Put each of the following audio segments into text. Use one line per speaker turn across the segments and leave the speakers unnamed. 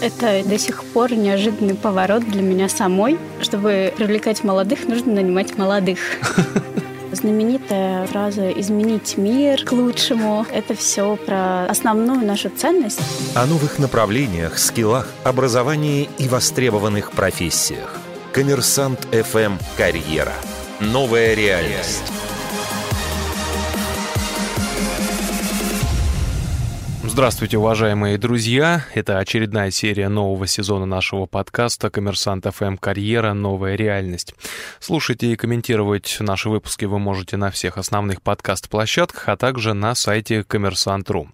Это до сих пор неожиданный поворот для меня самой. Чтобы привлекать молодых, нужно нанимать молодых. Знаменитая фраза «изменить мир к лучшему» — это все про основную нашу ценность.
О новых направлениях, скиллах, образовании и востребованных профессиях. Коммерсант FM «Карьера». Новая реальность.
Здравствуйте, уважаемые друзья! Это очередная серия нового сезона нашего подкаста «Коммерсант ФМ. Карьера. Новая реальность». Слушайте и комментировать наши выпуски вы можете на всех основных подкаст-площадках, а также на сайте «Коммерсант.ру».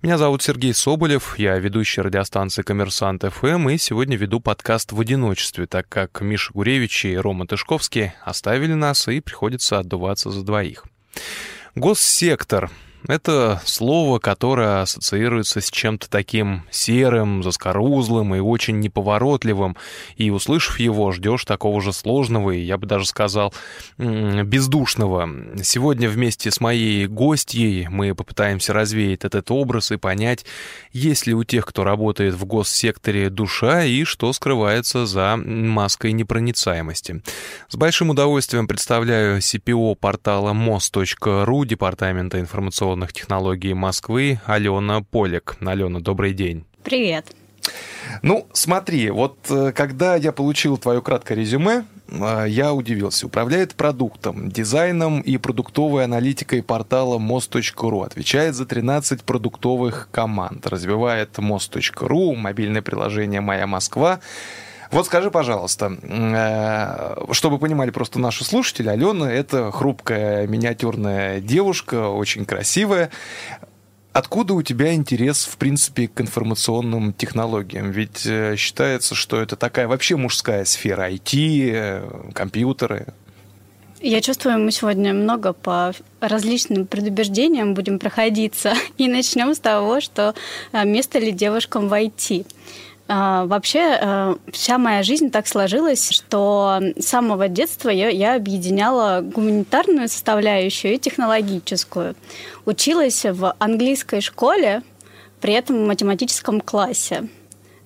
Меня зовут Сергей Соболев, я ведущий радиостанции «Коммерсант ФМ» и сегодня веду подкаст в одиночестве, так как Миша Гуревич и Рома Тышковский оставили нас и приходится отдуваться за двоих. Госсектор это слово, которое ассоциируется с чем-то таким серым, заскорузлым и очень неповоротливым, и, услышав его, ждешь такого же сложного и, я бы даже сказал, бездушного. Сегодня вместе с моей гостьей мы попытаемся развеять этот образ и понять, есть ли у тех, кто работает в госсекторе, душа и что скрывается за маской непроницаемости. С большим удовольствием представляю CPO портала most.ru, департамента информационных информационных технологий Москвы Алена Полик. Алена, добрый день.
Привет.
Ну, смотри, вот э, когда я получил твое краткое резюме, э, я удивился. Управляет продуктом, дизайном и продуктовой аналитикой портала мост.ру. Отвечает за 13 продуктовых команд. Развивает мост.ру, мобильное приложение «Моя Москва». Вот скажи, пожалуйста, э, чтобы понимали просто наши слушатели, Алена — это хрупкая миниатюрная девушка, очень красивая. Откуда у тебя интерес, в принципе, к информационным технологиям? Ведь э, считается, что это такая вообще мужская сфера, IT, э, компьютеры.
Я чувствую, мы сегодня много по различным предубеждениям будем проходиться. И начнем с того, что место ли девушкам в IT. А, вообще, э, вся моя жизнь так сложилась, что с самого детства я, я объединяла гуманитарную составляющую и технологическую. Училась в английской школе, при этом в математическом классе.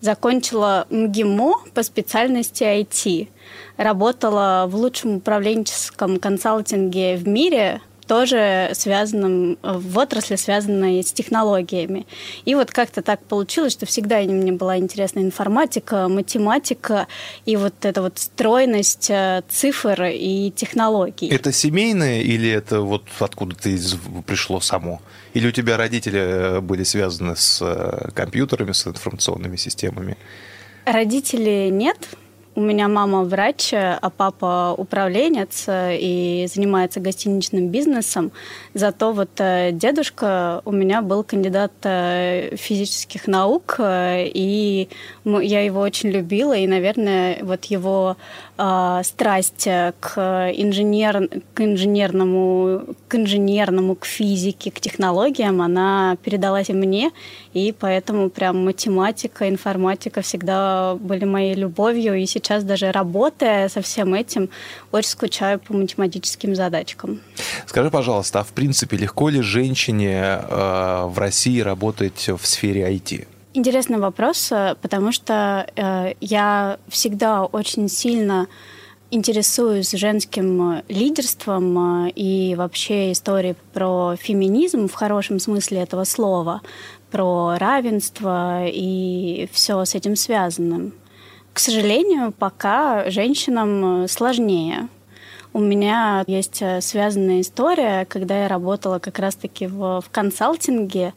Закончила МГИМО по специальности IT. Работала в лучшем управленческом консалтинге в мире тоже связанным в отрасли, связанной с технологиями. И вот как-то так получилось, что всегда мне была интересна информатика, математика и вот эта вот стройность э, цифр и технологий.
Это семейное или это вот откуда-то пришло само? Или у тебя родители э, были связаны с э, компьютерами, с информационными системами?
Родителей нет, у меня мама врач, а папа управленец и занимается гостиничным бизнесом. Зато вот э, дедушка у меня был кандидат э, физических наук, э, и я его очень любила, и, наверное, вот его а, страсть к, инженер, к инженерному, к инженерному, к физике, к технологиям, она передалась мне, и поэтому прям математика, информатика всегда были моей любовью, и сейчас даже работая со всем этим, очень скучаю по математическим задачкам.
Скажи, пожалуйста, а в принципе легко ли женщине э, в России работать в сфере IT?
Интересный вопрос, э, потому что э, я всегда очень сильно интересуюсь женским лидерством э, и вообще историей про феминизм в хорошем смысле этого слова, про равенство и все с этим связанным. К сожалению, пока женщинам сложнее. У меня есть связанная история, когда я работала как раз-таки в, в консалтинге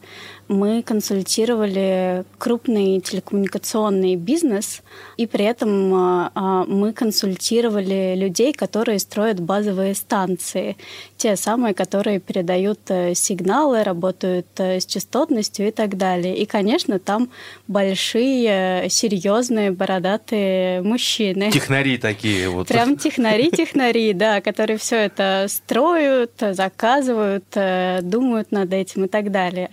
мы консультировали крупный телекоммуникационный бизнес, и при этом а, а, мы консультировали людей, которые строят базовые станции, те самые, которые передают э, сигналы, работают э, с частотностью и так далее. И, конечно, там большие, серьезные, бородатые мужчины.
Технари такие вот.
Прям технари-технари, да, которые все это строят, заказывают, э, думают над этим и так далее.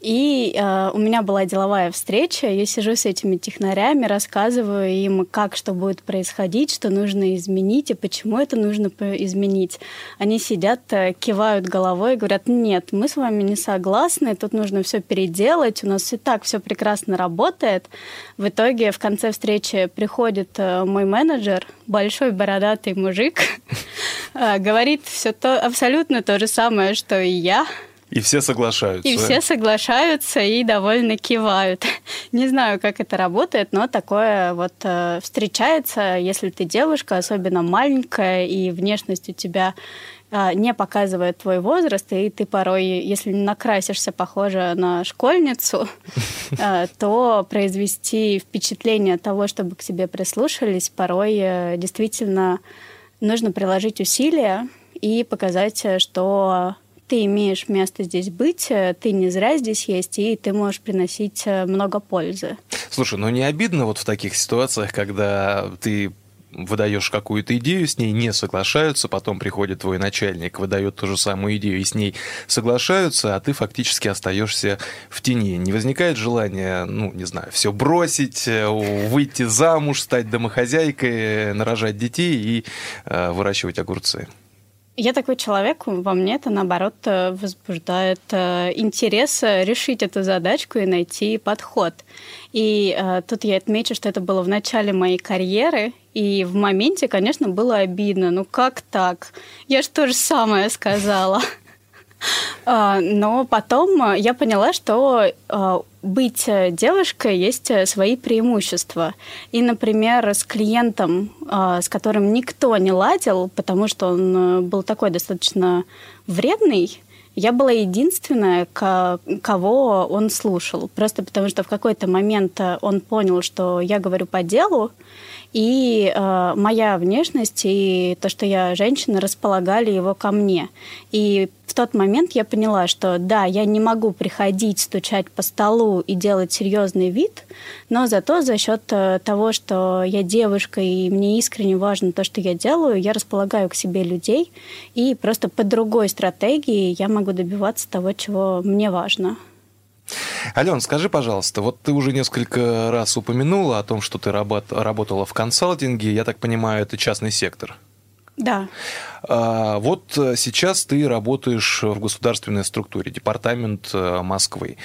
И э, у меня была деловая встреча, я сижу с этими технарями, рассказываю им, как что будет происходить, что нужно изменить и почему это нужно изменить. Они сидят, э, кивают головой и говорят, нет, мы с вами не согласны, тут нужно все переделать, у нас и так все прекрасно работает. В итоге в конце встречи приходит э, мой менеджер, большой бородатый мужик, говорит все то, абсолютно то же самое, что и я.
И все соглашаются.
И все соглашаются и довольно кивают. Не знаю, как это работает, но такое вот э, встречается, если ты девушка, особенно маленькая, и внешность у тебя а, не показывает твой возраст, и ты порой, если не накрасишься похоже на школьницу, а, то произвести впечатление того, чтобы к тебе прислушались, порой э, действительно нужно приложить усилия и показать, что ты имеешь место здесь быть, э, ты не зря здесь есть, и ты можешь приносить э, много пользы.
Слушай, ну не обидно вот в таких ситуациях, когда ты выдаешь какую-то идею, с ней не соглашаются, потом приходит твой начальник, выдает ту же самую идею и с ней соглашаются, а ты фактически остаешься в тени. Не возникает желания, ну, не знаю, все бросить, э, выйти замуж, стать домохозяйкой, нарожать детей и э, выращивать огурцы?
Я такой человек, во мне это, наоборот, э, возбуждает э, интерес решить эту задачку и найти подход. И э, тут я отмечу, что это было в начале моей карьеры, и в моменте, конечно, было обидно. Ну как так? Я же то же самое сказала. А, но потом я поняла, что быть девушкой есть свои преимущества. И, например, с клиентом, с которым никто не ладил, потому что он был такой достаточно вредный, я была единственная, кого он слушал. Просто потому что в какой-то момент он понял, что я говорю по делу, и э, моя внешность и то, что я женщина, располагали его ко мне. И в тот момент я поняла, что да, я не могу приходить, стучать по столу и делать серьезный вид, но зато за счет э, того, что я девушка и мне искренне важно то, что я делаю, я располагаю к себе людей, и просто по другой стратегии я могу добиваться того, чего мне важно.
Ален, скажи, пожалуйста, вот ты уже несколько раз упомянула о том, что ты работала в консалтинге. Я так понимаю, это частный сектор.
Да.
А, вот сейчас ты работаешь в государственной структуре, департамент э, Москвы.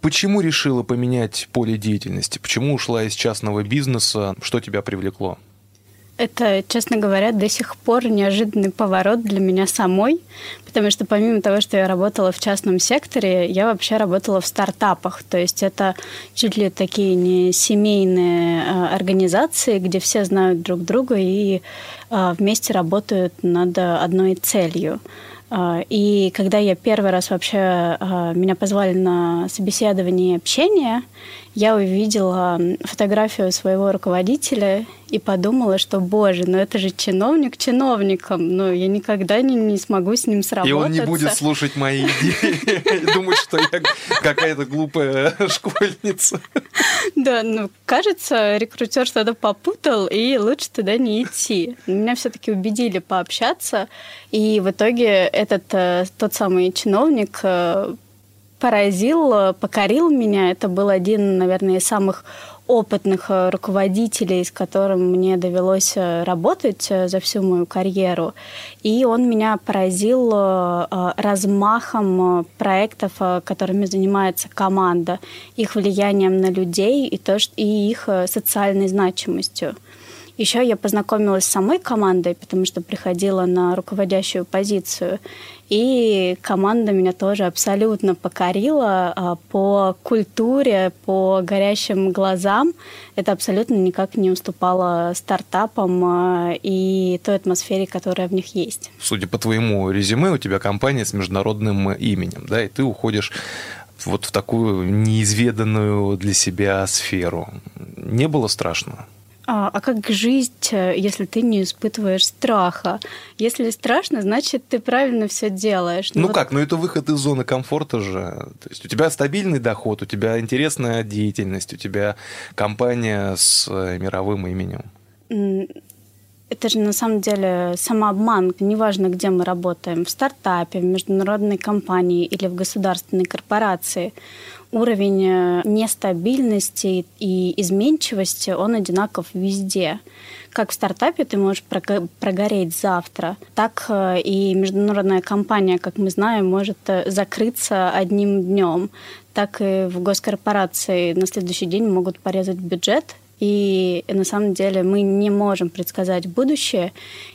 Почему решила поменять поле деятельности? Почему ушла из частного бизнеса? Что тебя привлекло?
Это, честно говоря, до сих пор неожиданный поворот для меня самой, потому что помимо того, что я работала в частном секторе, я вообще работала в стартапах. То есть это чуть ли такие не семейные а, организации, где все знают друг друга и а, вместе работают над одной целью. А, и когда я первый раз вообще меня позвали на собеседование и общение, я увидела фотографию своего руководителя и подумала, что, боже, ну это же чиновник чиновником, ну я никогда не, не смогу с ним сработаться.
И он не будет слушать мои идеи, думать, что я какая-то глупая школьница.
Да, ну, кажется, рекрутер что-то попутал, и лучше туда не идти. Меня все-таки убедили пообщаться, и в итоге этот э, тот самый чиновник э, поразил, покорил меня. Это был один, наверное, из самых опытных э, руководителей, с которым мне довелось э, работать э, за всю мою карьеру. И он меня поразил размахом проектов, которыми занимается команда, их влиянием на людей и, то, и их социальной значимостью. Еще я познакомилась с самой командой, потому что приходила на руководящую позицию. И команда меня тоже абсолютно покорила а, по культуре, по горящим глазам. Это абсолютно никак не уступало стартапам а, и той атмосфере, которая в них есть.
Судя по твоему резюме, у тебя компания с международным именем, да, и ты уходишь вот в такую неизведанную для себя сферу. Не было страшно?
А, а как жить, э, если ты не испытываешь страха? Если страшно, значит, ты правильно все делаешь.
Ну, ну вот... как? Ну это выход из зоны комфорта же. То есть у тебя стабильный доход, у тебя интересная деятельность, у тебя компания с э, мировым именем.
это же на самом деле самообман. Неважно, где мы работаем, в стартапе, в международной компании или в государственной корпорации. Уровень э, нестабильности и изменчивости, он одинаков везде. Как в стартапе ты можешь прогореть завтра, так э, и международная компания, как мы знаем, может э, закрыться одним днем. Так и в госкорпорации на следующий день могут порезать бюджет и на самом деле мы не можем предсказать будущее,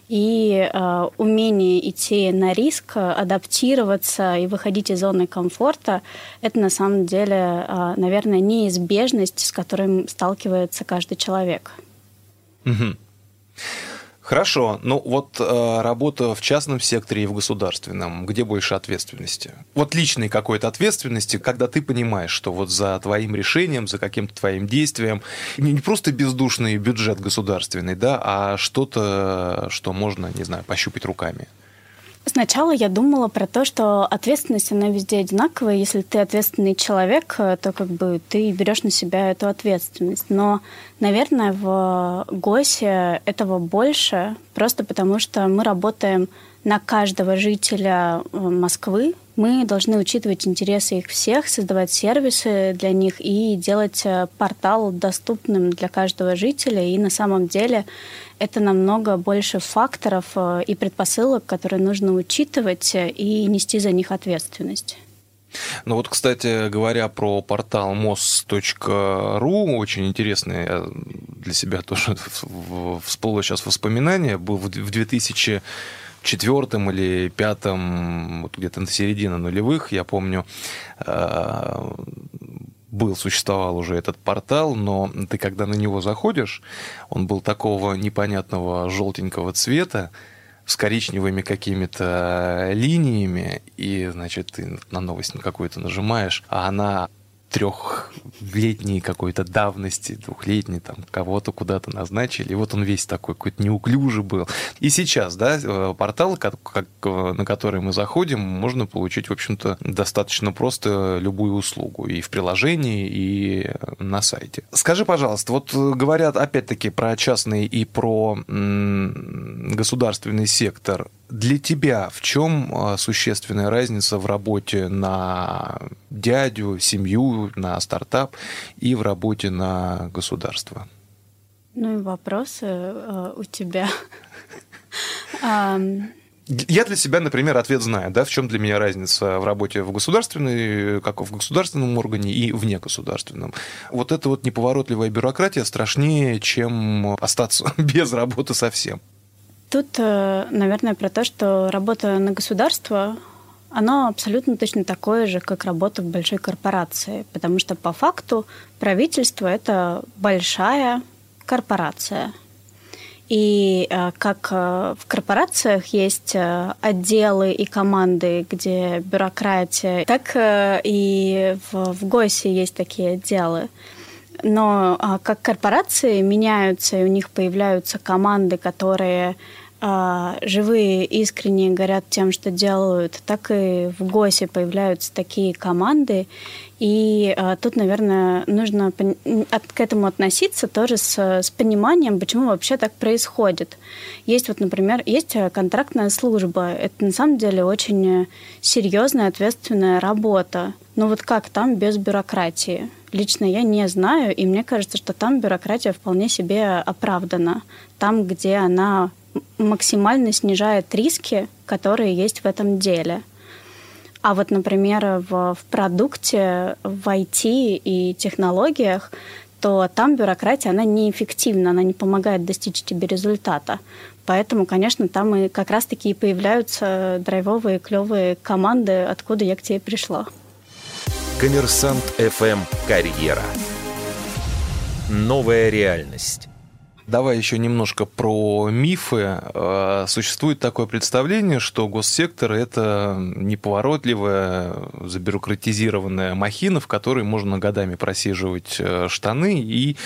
и э, умение идти на риск, адаптироваться и выходить из зоны комфорта, это на самом деле, э, наверное, неизбежность, с которой сталкивается каждый человек.
Угу. Хорошо, ну вот э, работа в частном секторе и в государственном, где больше ответственности? Вот личной какой-то ответственности, когда ты понимаешь, что вот за твоим решением, за каким-то твоим действием не, не просто бездушный бюджет государственный, да, а что-то, что можно, не знаю, пощупать руками.
Сначала я думала про то, что ответственность, она везде одинаковая. Если ты ответственный человек, э, то как бы ты берешь на себя эту ответственность. Но, наверное, в ГОСе этого больше, просто потому что мы работаем на каждого жителя э, Москвы. Мы должны учитывать интересы их всех, создавать сервисы для них и делать э, портал доступным для каждого жителя. И на самом деле это намного больше факторов э, и предпосылок, которые нужно учитывать и нести за них ответственность.
Ну вот, кстати говоря, про портал mos.ru, очень интересный для себя тоже всплыло сейчас воспоминание, был в 2000 четвертом или пятом, вот где-то на середине нулевых, я помню, э, был, существовал уже этот портал, но ты когда на него заходишь, он был такого непонятного желтенького цвета, с коричневыми какими-то линиями, и, значит, ты на новость на какую-то нажимаешь, а она трехлетней какой-то давности, двухлетней, там, кого-то куда-то назначили, и вот он весь такой какой-то неуклюжий был. И сейчас, да, э, портал, как, как, э, на который мы заходим, можно получить, в общем-то, достаточно просто любую услугу и в приложении, и на сайте. Скажи, пожалуйста, вот говорят опять-таки про частный и про государственный сектор, для тебя в чем а, существенная разница в работе на дядю, семью, на стартап и в работе на государство?
Ну и вопросы э, у тебя.
Я для себя, например, ответ знаю, да, в чем для меня разница в работе в государственной, как в государственном органе и вне государственном. Вот эта вот неповоротливая бюрократия страшнее, чем остаться без работы совсем.
Тут, э, наверное, про то, что работа на государство, оно абсолютно точно такое же, как работа в большой корпорации, потому что по факту правительство — это большая корпорация. И э, как э, в корпорациях есть отделы и команды, где бюрократия, так и в, в ГОСе есть такие отделы. Но а, как корпорации меняются, и у них появляются команды, которые а, живые, искренне горят тем, что делают, так и в ГОСе появляются такие команды. И а, тут, наверное, нужно к этому относиться тоже с, с пониманием, почему вообще так происходит. Есть вот, например, есть контрактная служба. Это на самом деле очень серьезная, ответственная работа. Но вот как там без бюрократии? Лично я не знаю, и мне кажется, что там бюрократия вполне себе оправдана. Там, где она максимально снижает риски, которые есть в этом деле. А вот, например, в, в продукте, в IT и технологиях, то там бюрократия, она неэффективна, она не помогает достичь тебе результата. Поэтому, конечно, там и как раз-таки и появляются драйвовые, клевые команды, откуда я к тебе пришла.
Коммерсант FM «Карьера». Новая реальность.
Давай еще немножко про мифы. Э, существует такое представление, что госсектор – это неповоротливая, забюрократизированная махина, в которой можно годами просиживать э, штаны и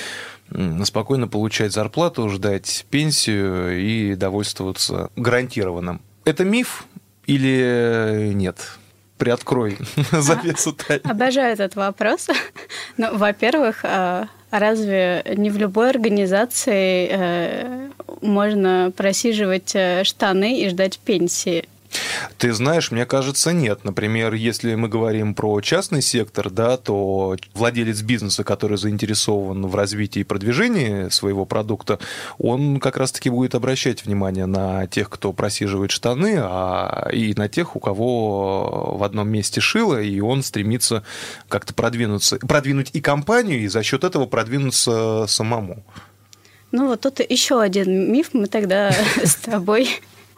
спокойно получать зарплату, ждать пенсию и довольствоваться гарантированным. Это миф или нет? Приоткрой завесу.
Обожаю этот вопрос. Ну, во-первых, э, разве не в любой организации э, можно просиживать э, штаны и ждать пенсии.
Ты знаешь, мне кажется, нет. Например, если мы говорим про частный сектор, да, то владелец бизнеса, который заинтересован в развитии и продвижении своего продукта, он как раз-таки будет обращать внимание на тех, кто просиживает штаны, а и на тех, у кого в одном месте шило, и он стремится как-то продвинуться, продвинуть и компанию, и за счет этого продвинуться самому.
Ну вот тут еще один миф мы тогда с тобой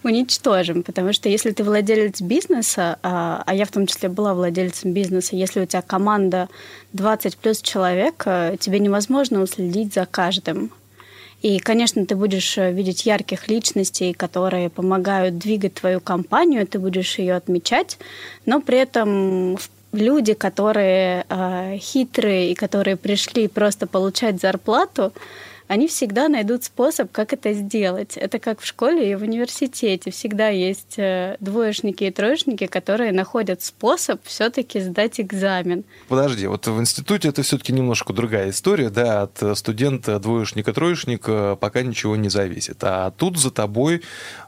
уничтожим, потому что если ты владелец бизнеса, а, а я в том числе была владельцем бизнеса, если у тебя команда 20 плюс человек, э, тебе невозможно уследить за каждым. И, конечно, ты будешь э, видеть ярких личностей, которые помогают двигать твою компанию, ты будешь ее отмечать, но при этом люди, которые э, хитрые и которые пришли просто получать зарплату, они всегда найдут способ, как это сделать. Это как в школе и в университете. Всегда есть э, двоечники и троечники, которые находят способ все-таки сдать экзамен.
Подожди, вот в институте это все-таки немножко другая история, да, от студента двоечника, троечника пока ничего не зависит. А тут за тобой э,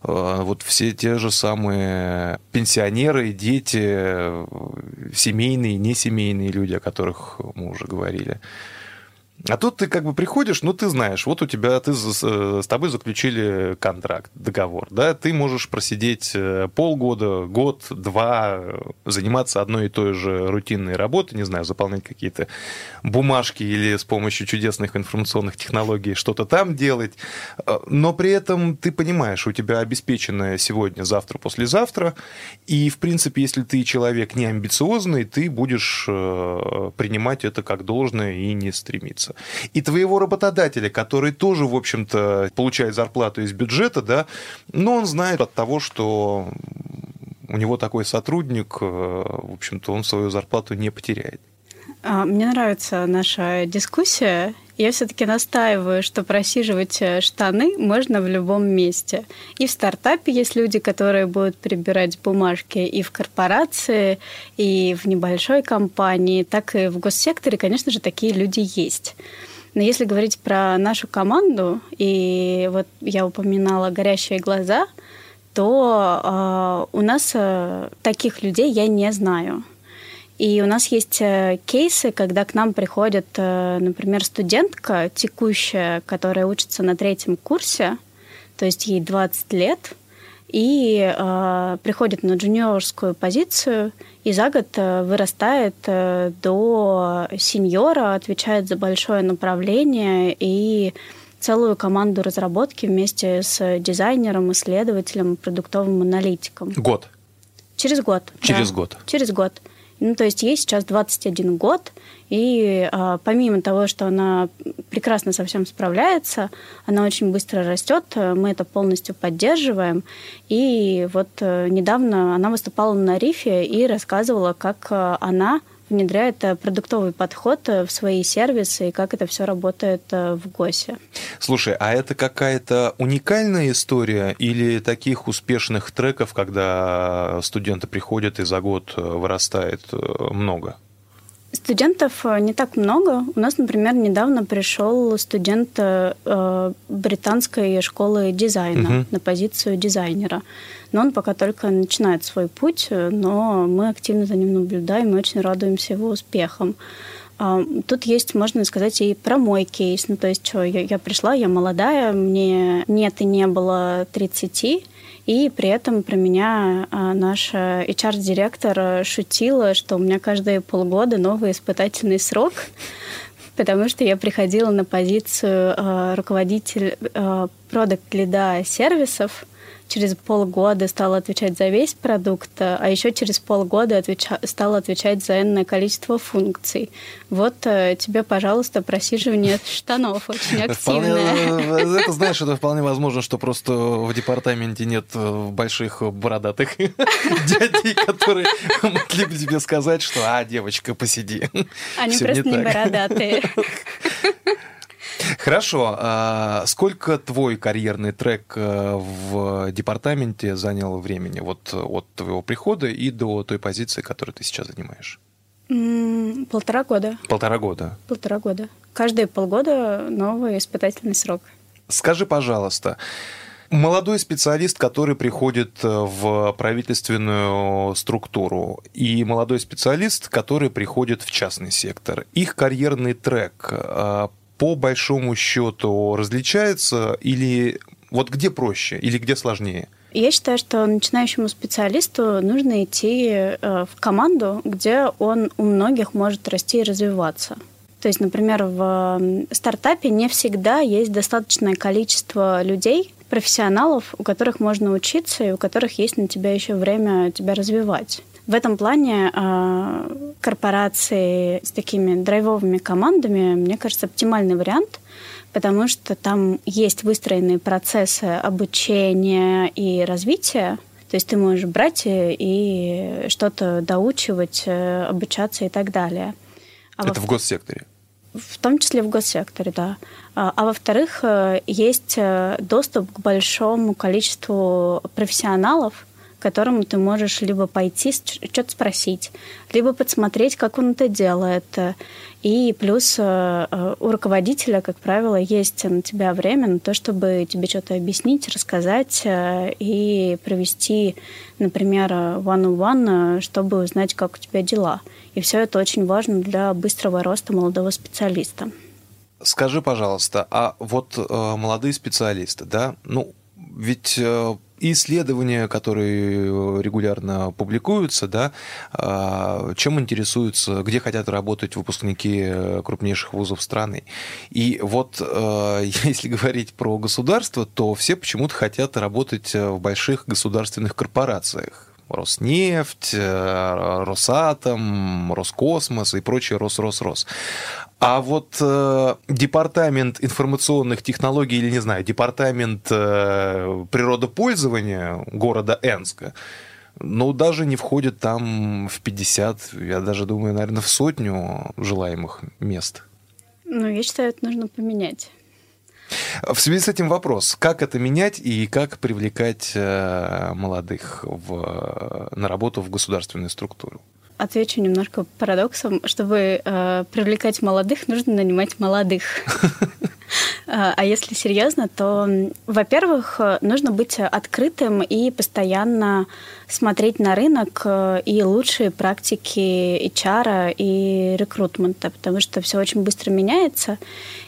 вот все те же самые пенсионеры, дети, семейные, несемейные люди, о которых мы уже говорили. А тут ты как бы приходишь, ну, ты знаешь, вот у тебя, ты с, с тобой заключили контракт, договор, да, ты можешь просидеть э, полгода, год, два, заниматься одной и той же рутинной работой, не знаю, заполнять какие-то бумажки или с помощью чудесных информационных технологий что-то там делать, э, но при этом ты понимаешь, у тебя обеспеченное сегодня, завтра, послезавтра, и, в принципе, если ты человек не амбициозный, ты будешь э, принимать это как должное и не стремиться вопроса. И твоего работодателя, который тоже, в общем-то, получает зарплату из бюджета, да, но он знает от того, что у него такой сотрудник, э, в общем-то, он свою зарплату не потеряет.
А, мне нравится наша дискуссия. Я все-таки настаиваю, что просиживать э, штаны можно в любом месте. И в стартапе есть люди, которые будут прибирать бумажки и в корпорации, и в небольшой компании, так и в госсекторе, конечно же, такие люди есть. Но если говорить про нашу команду, и вот я упоминала горящие глаза, то э, у нас э, таких людей я не знаю. И у нас есть э, кейсы, когда к нам приходит, э, например, студентка текущая, которая учится на третьем курсе, то есть ей 20 лет, и э, приходит на джуниорскую позицию, и за год э, вырастает до сеньора, отвечает за большое направление и целую команду разработки вместе с дизайнером, исследователем, продуктовым аналитиком.
Год.
Через год.
Через
да.
год.
Через год. Ну, то есть ей сейчас 21 год, и а, помимо того, что она прекрасно со всем справляется, она очень быстро растет, мы это полностью поддерживаем. И вот э, недавно она выступала на рифе и рассказывала, как э, она внедряет э, продуктовый подход э, в свои сервисы и как это все работает э, в ГОСе.
Слушай, а это какая-то уникальная история или таких успешных треков, когда студенты приходят и за год вырастает много?
Студентов не так много. У нас, например, недавно пришел студент британской школы дизайна угу. на позицию дизайнера но он пока только начинает свой путь, но мы активно за ним наблюдаем и очень радуемся его успехам. А, тут есть, можно сказать, и про мой кейс. Ну, то есть, что я, я пришла, я молодая, мне нет и не было 30, и при этом про меня а, наша HR-директор шутила, что у меня каждые полгода новый испытательный срок, потому что я приходила на позицию руководитель продукт-лида сервисов, через полгода стала отвечать за весь продукт, а еще через полгода отвеча... стала отвечать за энное количество функций. Вот э, тебе, пожалуйста, просиживание штанов очень активное.
Вполне, э, это знаешь, это вполне возможно, что просто в департаменте нет э, больших бородатых дядей, которые могли бы тебе сказать, что «А, девочка, посиди».
Они просто не бородатые.
Хорошо. А сколько твой карьерный трек э, в департаменте занял времени вот от твоего прихода и до той позиции, которую ты сейчас занимаешь?
Полтора года.
Полтора года.
Полтора года. Каждые полгода новый испытательный срок.
Скажи, пожалуйста, Молодой специалист, который приходит э, в правительственную структуру, и молодой специалист, который приходит в частный сектор, их карьерный трек э, по большому счету различается или вот где проще или где сложнее?
Я считаю, что начинающему специалисту нужно идти э, в команду, где он у многих может расти и развиваться. То есть, например, в стартапе не всегда есть достаточное количество людей, профессионалов, у которых можно учиться и у которых есть на тебя еще время тебя развивать. В этом плане э, корпорации с такими драйвовыми командами, мне кажется, оптимальный вариант, потому что там есть выстроенные процессы обучения и развития. То есть ты можешь брать и что-то доучивать, э, обучаться и так далее.
А Это во... в госсекторе?
В том числе в госсекторе, да. А, а во-вторых, э, есть э, доступ к большому количеству профессионалов, к которому ты можешь либо пойти что-то спросить, либо подсмотреть, как он это делает. И плюс э, у руководителя, как правило, есть на тебя время на то, чтобы тебе что-то объяснить, рассказать и провести, например, one-on-one, чтобы узнать, как у тебя дела. И все это очень важно для быстрого роста молодого специалиста.
Скажи, пожалуйста, а вот э, молодые специалисты, да, ну, ведь э, исследования, которые регулярно публикуются, да, э, чем интересуются, где хотят работать выпускники крупнейших вузов страны. И вот э, если говорить про государство, то все почему-то хотят работать в больших государственных корпорациях Роснефть, э, Росатом, Роскосмос и прочее Рос-Рос-Рос. А вот э, департамент информационных технологий или, не знаю, департамент э, природопользования города Энска, ну, даже не входит там в 50, я даже думаю, наверное, в сотню желаемых мест.
Ну, я считаю, это нужно поменять.
В связи с этим вопрос, как это менять и как привлекать э, молодых в, на работу в государственную структуру?
Отвечу немножко парадоксом. Чтобы э, привлекать молодых, нужно нанимать молодых. А, а если серьезно, то, во-первых, нужно быть открытым и постоянно смотреть на рынок э, и лучшие практики HR и рекрутмента, потому что все очень быстро меняется.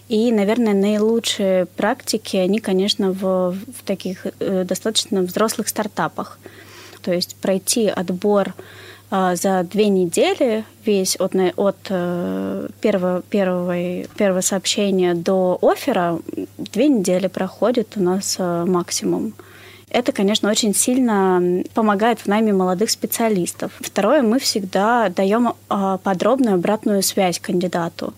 И, наверное, наилучшие практики, они, конечно, в, в таких э, достаточно взрослых стартапах. То есть пройти отбор за две недели весь от, от э, первого, первого, первого сообщения до оффера две недели проходит у нас э, максимум. Это, конечно, очень сильно помогает в найме молодых специалистов. Второе, мы всегда даем а, подробную обратную связь кандидату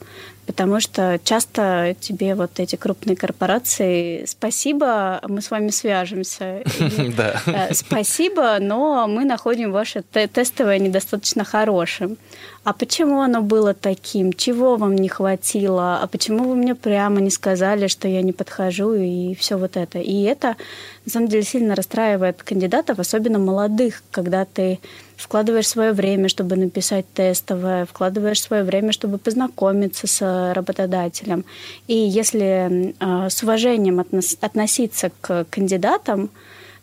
потому что часто тебе вот эти крупные корпорации «спасибо, мы с вами свяжемся». Да. Э, «Спасибо, но мы находим ваше тестовое недостаточно хорошим». А почему оно было таким? Чего вам не хватило? А почему вы мне прямо не сказали, что я не подхожу и все вот это? И это, на самом деле, сильно расстраивает кандидатов, особенно молодых, когда ты вкладываешь свое время, чтобы написать тестовое, вкладываешь свое время, чтобы познакомиться с работодателем. И если э, с уважением относиться к кандидатам,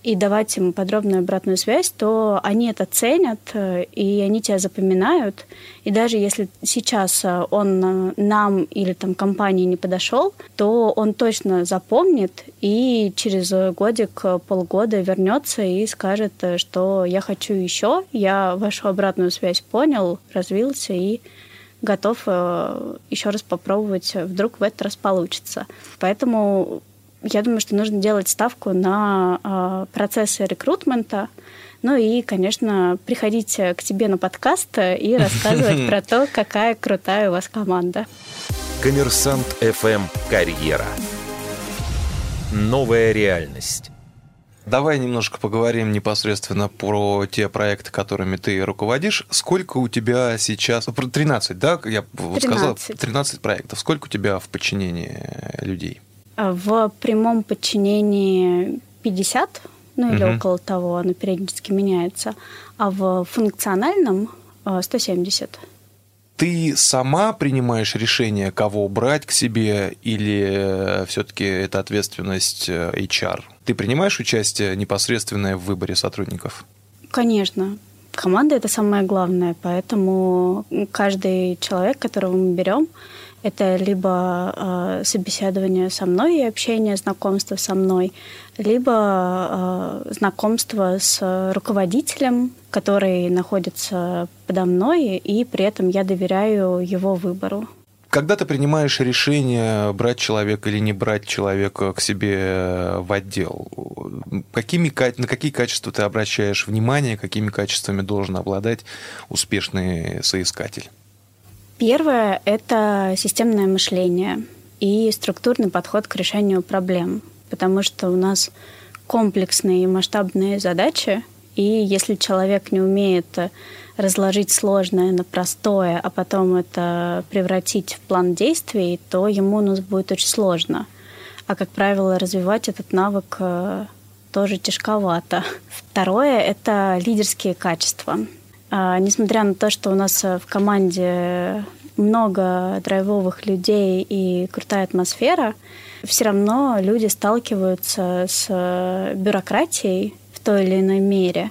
и давать им подробную обратную связь, то они это ценят, э, и они тебя запоминают. И даже если сейчас э, он э, нам или там компании не подошел, то он точно запомнит и через годик, полгода вернется и скажет, что я хочу еще, я вашу обратную связь понял, развился и готов еще раз попробовать, вдруг в этот раз получится. Поэтому я думаю, что нужно делать ставку на э, процессы рекрутмента, ну и, конечно, приходить к тебе на подкаст и рассказывать про то, какая крутая у вас команда.
Коммерсант FM «Карьера». Новая реальность.
Давай немножко поговорим непосредственно про те проекты, которыми ты руководишь. Сколько у тебя сейчас... 13, да? Я 13. сказал 13 проектов. Сколько у тебя в подчинении людей?
В прямом подчинении 50, ну угу. или около того, оно периодически меняется, а в функциональном 170.
Ты сама принимаешь решение, кого брать к себе, или все-таки это ответственность э, HR? Ты принимаешь участие непосредственное в выборе сотрудников?
Конечно. Команда это самое главное, поэтому каждый человек, которого мы берем, это либо э, собеседование со мной и общение, знакомство со мной, либо э, знакомство с руководителем, который находится подо мной, и при этом я доверяю его выбору.
Когда ты принимаешь решение брать человека или не брать человека к себе в отдел, какими, на какие качества ты обращаешь внимание, какими качествами должен обладать успешный соискатель?
Первое – это системное мышление и структурный подход к решению проблем, потому что у нас комплексные и масштабные задачи, и если человек не умеет разложить сложное на простое, а потом это превратить в план действий, то ему у нас будет очень сложно. А, как правило, развивать этот навык э, тоже тяжковато. Второе — это лидерские качества. А, несмотря на то, что у нас э, в команде много драйвовых людей и крутая атмосфера, все равно люди сталкиваются с э, бюрократией в той или иной мере.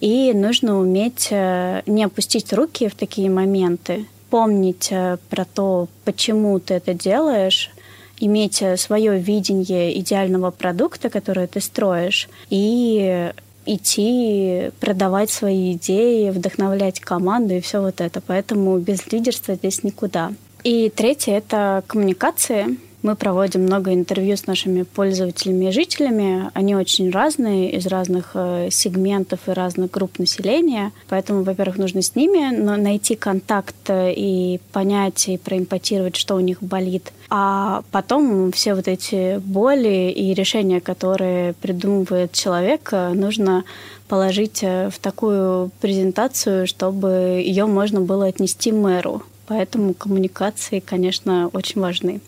И нужно уметь э, не опустить руки в такие моменты, помнить про то, почему ты это делаешь, иметь свое видение идеального продукта, который ты строишь, и идти продавать свои идеи, вдохновлять команду и все вот это. Поэтому без лидерства здесь никуда. И третье — это коммуникации. Мы проводим много интервью с нашими пользователями и жителями. Они очень разные, из разных э, сегментов и разных групп населения. Поэтому, во-первых, нужно с ними найти контакт э, и понять, и проимпотировать, что у них болит. А потом все вот эти боли и решения, которые придумывает человек, э, нужно положить в такую презентацию, чтобы ее можно было отнести мэру. Поэтому коммуникации, конечно, очень важны.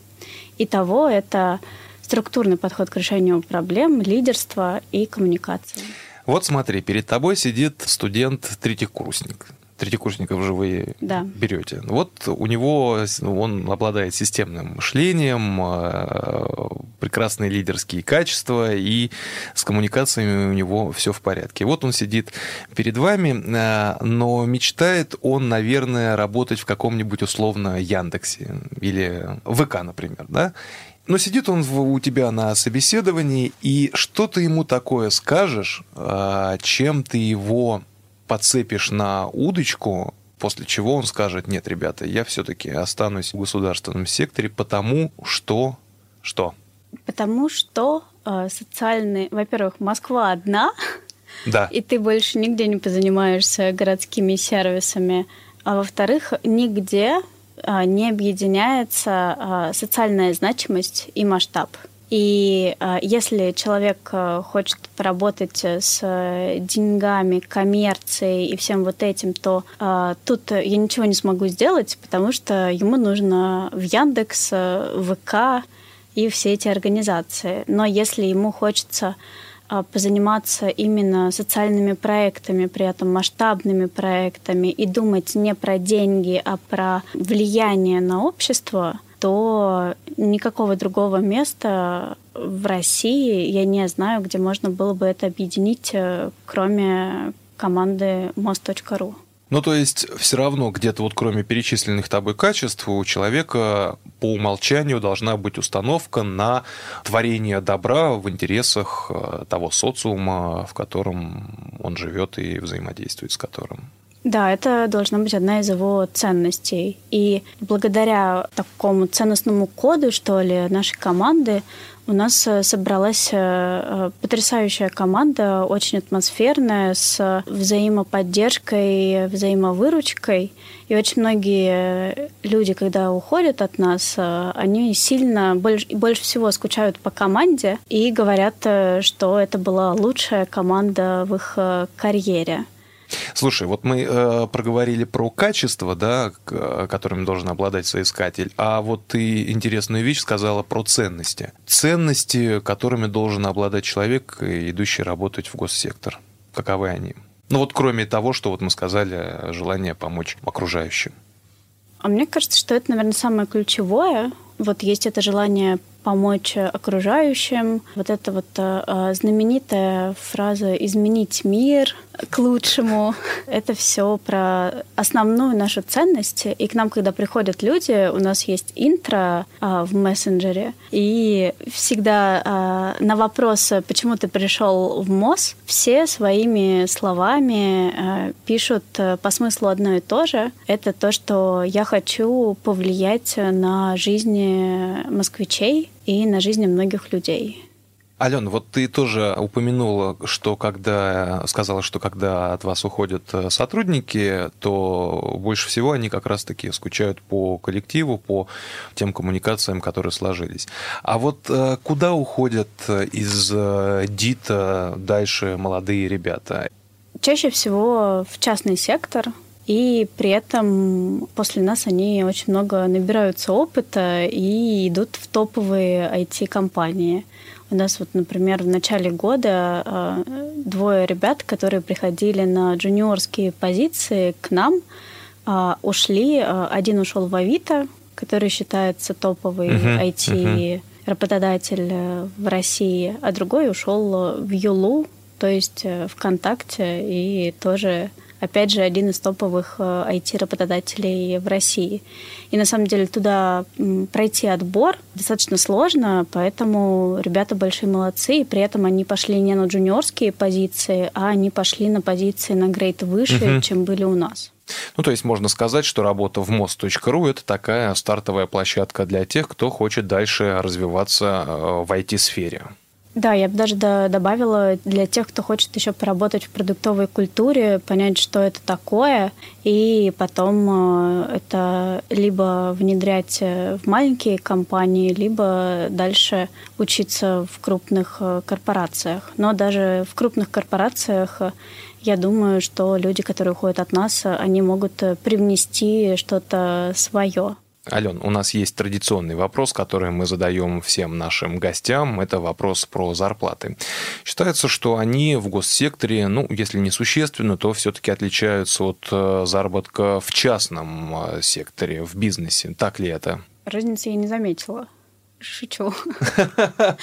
Итого это структурный подход к решению проблем, лидерство и коммуникация.
Вот смотри, перед тобой сидит студент-третьекурсник третьекурсников же вы да. берете. Вот у него, он обладает системным мышлением, э, прекрасные лидерские качества, и с коммуникациями у него все в порядке. Вот он сидит перед вами, э, но мечтает он, наверное, работать в каком-нибудь условно Яндексе или ВК, например, да? Но сидит он у тебя на собеседовании, и что ты ему такое скажешь, э, чем ты его подцепишь на удочку, после чего он скажет, нет, ребята, я все-таки останусь в государственном секторе, потому что... Что?
Потому что э, социальные... Во-первых, Москва одна,
да.
и ты больше нигде не позанимаешься городскими сервисами. А во-вторых, нигде э, не объединяется э, социальная значимость и масштаб. И э, если человек э, хочет поработать с деньгами, коммерцией и всем вот этим, то э, тут я ничего не смогу сделать, потому что ему нужно в Яндекс, в ВК и все эти организации. Но если ему хочется позаниматься именно социальными проектами, при этом масштабными проектами и думать не про деньги, а про влияние на общество, то никакого другого места в России я не знаю, где можно было бы это объединить, э, кроме команды мост.ру.
Ну, то есть, все равно где-то вот кроме перечисленных тобой качеств у человека по умолчанию должна быть установка на творение добра в интересах э, того социума, в котором он живет и взаимодействует с которым.
Да, это должна быть одна из его ценностей. И благодаря такому ценностному коду, что ли, нашей команды, у нас э, собралась э, э, потрясающая команда, очень атмосферная, с взаимоподдержкой, взаимовыручкой. И очень многие люди, когда уходят от нас, они сильно, больше, больше всего скучают по команде и говорят, что это была лучшая команда в их карьере.
Слушай, вот мы э, проговорили про качество, да, которым должен обладать соискатель, а вот ты интересную вещь сказала про ценности. Ценности, которыми должен обладать человек, идущий работать в госсектор. Каковы они? Ну вот кроме того, что вот мы сказали, желание помочь окружающим.
А мне кажется, что это, наверное, самое ключевое. Вот есть это желание помочь окружающим. Вот эта вот э, знаменитая фраза «изменить мир», к лучшему. Это все про основную нашу ценность. И к нам, когда приходят люди, у нас есть интро а, в мессенджере. И всегда а, на вопрос, почему ты пришел в МОЗ, все своими словами а, пишут а, по смыслу одно и то же. Это то, что я хочу повлиять на жизни москвичей и на жизни многих людей.
Алена, вот ты тоже упомянула, что когда сказала, что когда от вас уходят э, сотрудники, то больше всего они как раз-таки скучают по коллективу, по тем коммуникациям, которые сложились. А вот э, куда уходят из э, ДИТа дальше молодые ребята?
Чаще всего в частный сектор, и при этом после нас они очень много набираются опыта и идут в топовые IT-компании. У нас вот, например, в начале года э, двое ребят, которые приходили на джуниорские позиции к нам, э, ушли. Э, один ушел в Авито, который считается топовый uh-huh, IT работодатель в России, а другой ушел в Юлу, то есть ВКонтакте, и тоже опять же, один из топовых IT-работодателей в России. И на самом деле туда пройти отбор достаточно сложно, поэтому ребята большие молодцы, и при этом они пошли не на джуниорские позиции, а они пошли на позиции на грейд выше, угу. чем были у нас.
Ну, то есть можно сказать, что работа в мост.ру – это такая стартовая площадка для тех, кто хочет дальше развиваться э, в IT-сфере.
Да, я бы даже добавила для тех, кто хочет еще поработать в продуктовой культуре, понять, что это такое, и потом э, это либо внедрять э, в маленькие компании, либо дальше учиться в крупных э, корпорациях. Но даже в крупных корпорациях я думаю, что люди, которые уходят от нас, они могут привнести что-то свое.
Ален, у нас есть традиционный вопрос, который мы задаем всем нашим гостям. Это вопрос про зарплаты. Считается, что они в госсекторе, ну, если не существенно, то все-таки отличаются от э, заработка в частном э, секторе, в бизнесе. Так ли это?
Разницы я не заметила. Шучу.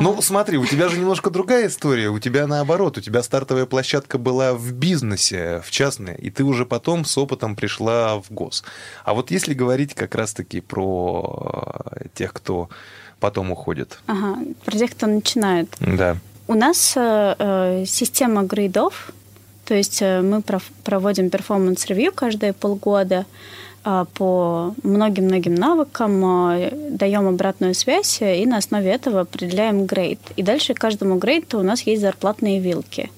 Ну, смотри, у тебя же немножко другая история. У тебя наоборот, у тебя стартовая площадка была в бизнесе, в частной, и ты уже потом с опытом пришла в ГОС. А вот если говорить как раз-таки про э, тех, кто потом уходит.
Ага, про тех, кто начинает.
Да.
У нас э, э система грейдов, то есть э, мы проводим performance review каждые полгода, по многим-многим навыкам, а, даем обратную связь и на основе этого определяем грейд. И дальше каждому грейду у нас есть зарплатные вилки.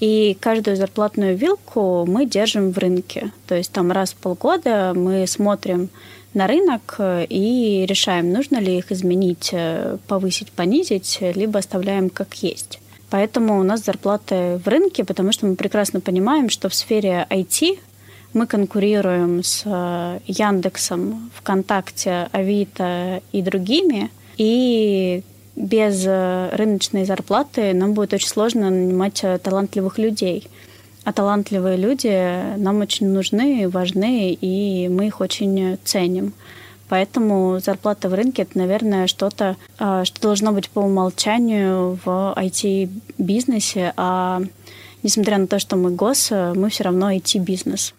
И каждую зарплатную вилку мы держим в рынке. То есть там раз в полгода мы смотрим на рынок и решаем, нужно ли их изменить, э, повысить, понизить, либо оставляем как есть. Поэтому у нас зарплаты в рынке, потому что мы прекрасно понимаем, что в сфере IT мы конкурируем с э, Яндексом, ВКонтакте, Авито и другими. И без э, рыночной зарплаты нам будет очень сложно нанимать э, талантливых людей. А талантливые люди нам очень нужны, важны, и мы их очень ценим. Поэтому зарплата в рынке это, наверное, что-то, что должно быть по умолчанию в IT-бизнесе. А несмотря на то, что мы гос, мы все равно IT-бизнес.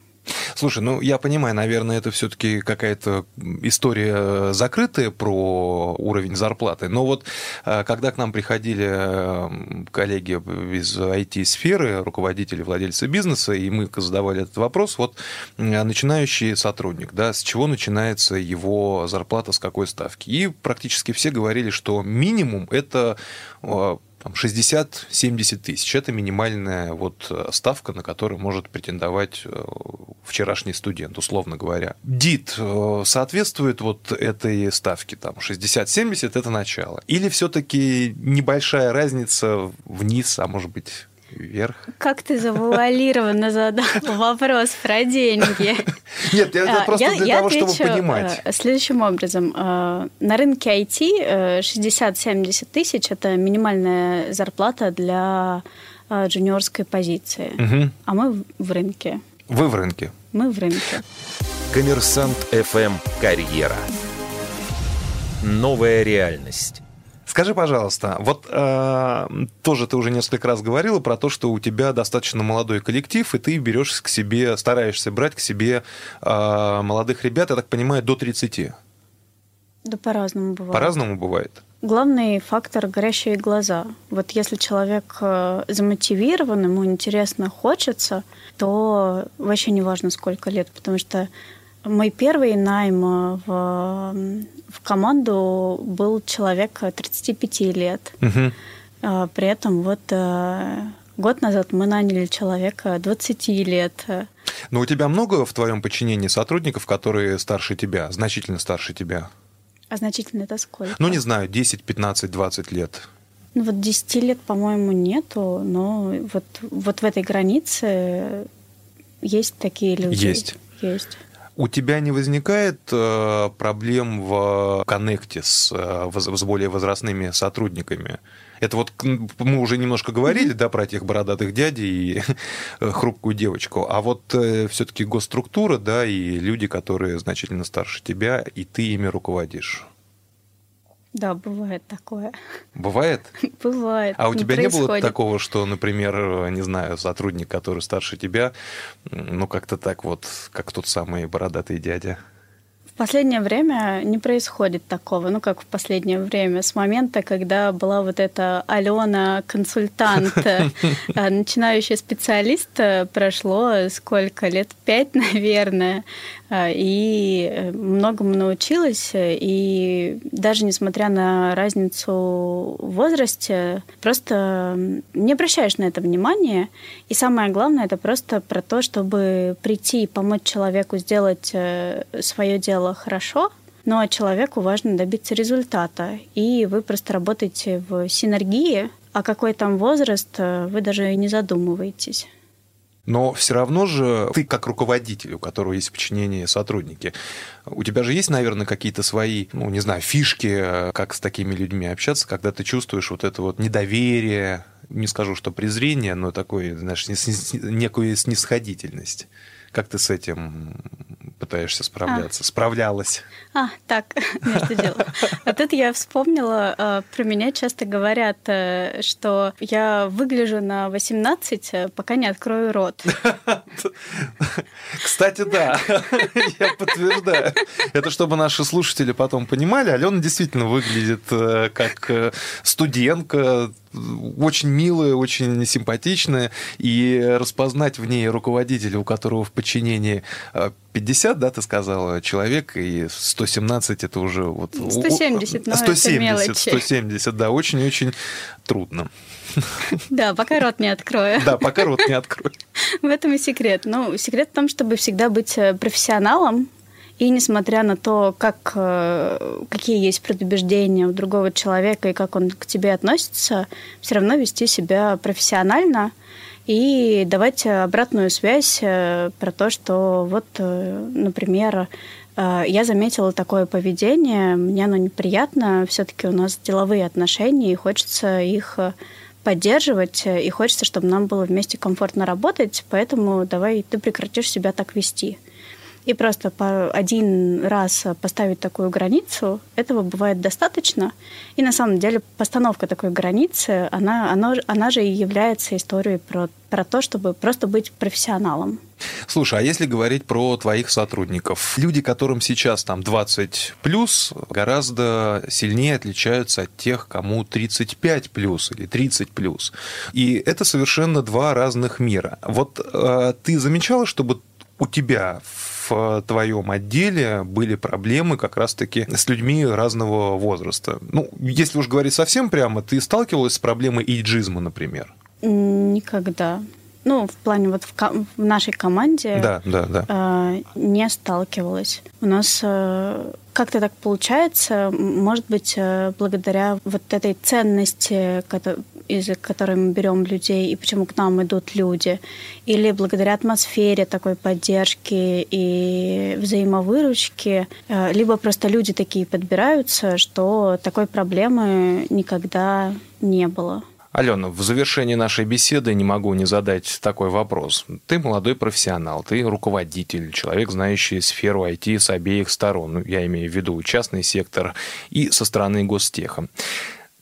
Слушай, ну я понимаю, наверное, это все-таки какая-то история закрытая про уровень зарплаты. Но вот э, когда к нам приходили э, коллеги из IT-сферы, руководители, владельцы бизнеса, и мы задавали этот вопрос, вот начинающий сотрудник, да, с чего начинается его зарплата, с какой ставки? И практически все говорили, что минимум это э, 60-70 тысяч. Это минимальная вот э, ставка, на которую может претендовать э, вчерашний студент, условно говоря. ДИТ э, соответствует вот этой ставке, там 60-70 это начало. Или все-таки небольшая разница вниз, а может быть вверх.
Как ты завуалированно задал вопрос про деньги?
Нет, это а, просто для того, чтобы понимать.
Э, следующим образом. Э, на рынке IT 60-70 э, тысяч – это минимальная зарплата для джуниорской позиции. А мы в рынке.
Вы в рынке?
Мы в рынке.
Коммерсант ФМ «Карьера». Новая реальность.
Скажи, пожалуйста, вот э, тоже ты уже несколько раз говорила про то, что у тебя достаточно молодой коллектив, и ты берешь к себе, стараешься брать к себе э, молодых ребят, я так понимаю, до 30.
Да по-разному бывает.
По-разному бывает.
Главный фактор – горящие глаза. Вот если человек э, замотивирован, ему интересно, хочется, то вообще не важно, сколько лет, потому что мой первый найм в, в команду был человек 35 лет.
Угу.
При этом вот э, год назад мы наняли человека 20 лет.
Но у тебя много в твоем подчинении сотрудников, которые старше тебя, значительно старше тебя?
А значительно это сколько?
Ну, не знаю, 10, 15, 20 лет.
Ну, вот 10 лет, по-моему, нету, но вот, вот в этой границе есть такие люди.
Есть.
Есть.
У тебя не возникает э, проблем в коннекте с, э, с более возрастными сотрудниками? Это вот мы уже немножко говорили, да, про этих бородатых дядей и хрупкую девочку, а вот э, все-таки госструктура, да, и люди, которые значительно старше тебя, и ты ими руководишь.
Да, бывает такое.
Бывает?
Бывает.
А у тебя не было такого, что, например, не знаю, сотрудник, который старше тебя, ну как-то так вот, как тот самый бородатый дядя?
В последнее время не происходит такого, ну как в последнее время, с момента, когда была вот эта Алена консультант, э, начинающий специалист, э, прошло сколько лет, пять, наверное, э, и многому научилась, и даже несмотря на разницу в возрасте, просто не обращаешь на это внимания, и самое главное, это просто про то, чтобы прийти и помочь человеку сделать свое дело хорошо, но человеку важно добиться результата. И вы просто работаете в синергии, а какой там возраст, э, вы даже и не задумываетесь.
Но все равно же ты как руководитель, у которого есть подчинение сотрудники, у тебя же есть, наверное, какие-то свои, ну, не знаю, фишки, э, как с такими людьми общаться, когда ты чувствуешь вот это вот недоверие, не скажу, что презрение, но такое, знаешь, некую снисходительность. Как ты с этим пытаешься справляться? А. Справлялась?
А, так, между делом. А тут я вспомнила, э, про меня часто говорят, э, что я выгляжу на 18, э, пока не открою рот.
Кстати, да, я подтверждаю. Это чтобы наши слушатели потом понимали, Алена действительно выглядит как студентка, очень милая, очень симпатичная, и распознать в ней руководителя, у которого в подчинении 50, э, да, ты сказала, человек, и 117 это уже вот...
170, но
170, это мелочи. 170, да, очень-очень трудно.
Да, пока рот не открою.
Да, пока рот не открою.
В этом и секрет. Ну, секрет в том, чтобы всегда быть э, профессионалом, и несмотря на то, как, э, какие есть предубеждения у другого человека и как он к тебе относится, все равно вести себя профессионально и давать обратную связь э, про то, что вот, э, например, я заметила такое поведение, мне оно неприятно, все-таки у нас деловые отношения, и хочется их поддерживать, и хочется, чтобы нам было вместе комфортно работать, поэтому давай ты прекратишь себя так вести. И просто по один раз поставить такую границу, этого бывает достаточно. И на самом деле постановка такой границы, она, она, она же и является историей про, про то, чтобы просто быть профессионалом.
Слушай, а если говорить про твоих сотрудников, люди, которым сейчас там 20 плюс, гораздо сильнее отличаются от тех, кому 35 плюс или 30 плюс. И это совершенно два разных мира. Вот э, ты замечала, чтобы у тебя твоем отделе были проблемы как раз-таки с людьми разного возраста? Ну, если уж говорить совсем прямо, ты сталкивалась с проблемой эйджизма, например?
Никогда. Ну, в плане вот в, в нашей команде
да, да, да.
Э, не сталкивалась. У нас э, как-то так получается, может быть, э, благодаря вот этой ценности, из-за которой мы берем людей и почему к нам идут люди, или благодаря атмосфере такой поддержки и взаимовыручки, э, либо просто люди такие подбираются, что такой проблемы никогда не было.
Алена, в завершении нашей беседы не могу не задать такой вопрос. Ты молодой профессионал, ты руководитель, человек, знающий сферу IT с обеих сторон. Ну, я имею в виду частный сектор и со стороны гостеха.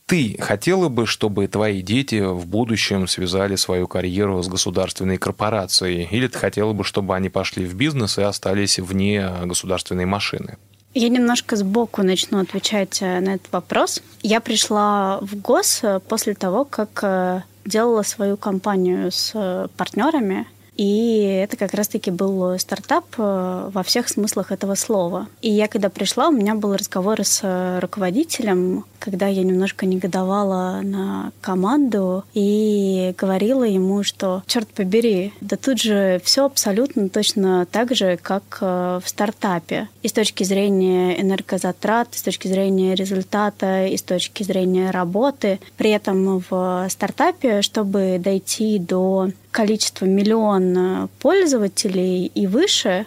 Ты хотела бы, чтобы твои дети в будущем связали свою карьеру с государственной корпорацией? Или ты хотела бы, чтобы они пошли в бизнес и остались вне государственной машины?
Я немножко сбоку начну отвечать э, на этот вопрос. Я пришла в ГОС э, после того, как э, делала свою компанию с партнерами и это как раз-таки был стартап во всех смыслах этого слова. И я, когда пришла, у меня был разговор с руководителем, когда я немножко негодовала на команду и говорила ему, что, черт побери, да тут же все абсолютно точно так же, как э, в стартапе. И с точки зрения энергозатрат, и с точки зрения результата, и с точки зрения работы. При этом в стартапе, чтобы дойти до количество миллион пользователей и выше,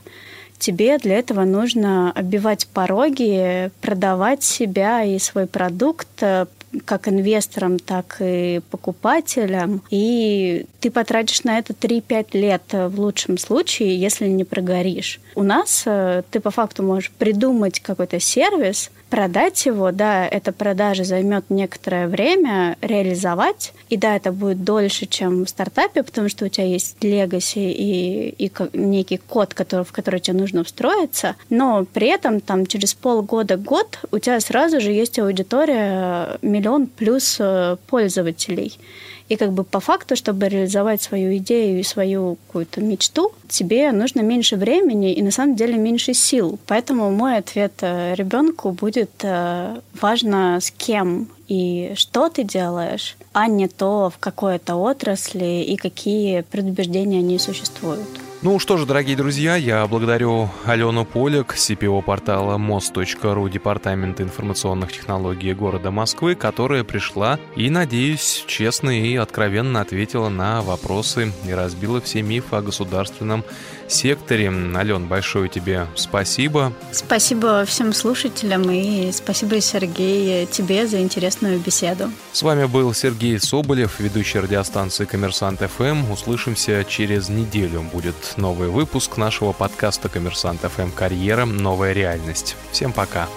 тебе для этого нужно оббивать пороги, продавать себя и свой продукт э, как инвесторам, так и покупателям. И ты потратишь на это 3-5 лет в лучшем случае, если не прогоришь. У нас э, ты по факту можешь придумать какой-то сервис, продать его, да, эта продажа займет некоторое время, реализовать, и да, это будет дольше, чем в стартапе, потому что у тебя есть легаси и, и некий код, который, в который тебе нужно встроиться, но при этом там через полгода-год у тебя сразу же есть аудитория миллион плюс э, пользователей. И как бы по факту, чтобы реализовать свою идею и свою какую-то мечту, тебе нужно меньше времени и на самом деле меньше сил. Поэтому мой ответ э, ребенку будет э, важно с кем и что ты делаешь, а не то, в какой-то отрасли и какие предубеждения они существуют.
Ну что ж, дорогие друзья, я благодарю Алену Полик, CPO портала мост.ру, Департамента информационных технологий города Москвы, которая пришла и, надеюсь, честно и откровенно ответила на вопросы и разбила все мифы о государственном секторе. Ален, большое тебе спасибо.
Спасибо всем слушателям и спасибо, Сергей, тебе за интересную беседу.
С вами был Сергей Соболев, ведущий радиостанции «Коммерсант ФМ». Услышимся через неделю. Будет новый выпуск нашего подкаста «Коммерсант ФМ. Карьера. Новая реальность». Всем пока.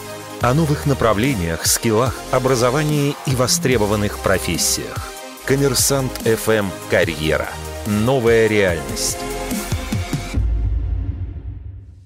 О новых направлениях, скиллах, образовании и востребованных профессиях. «Коммерсант ФМ. Карьера. Новая реальность».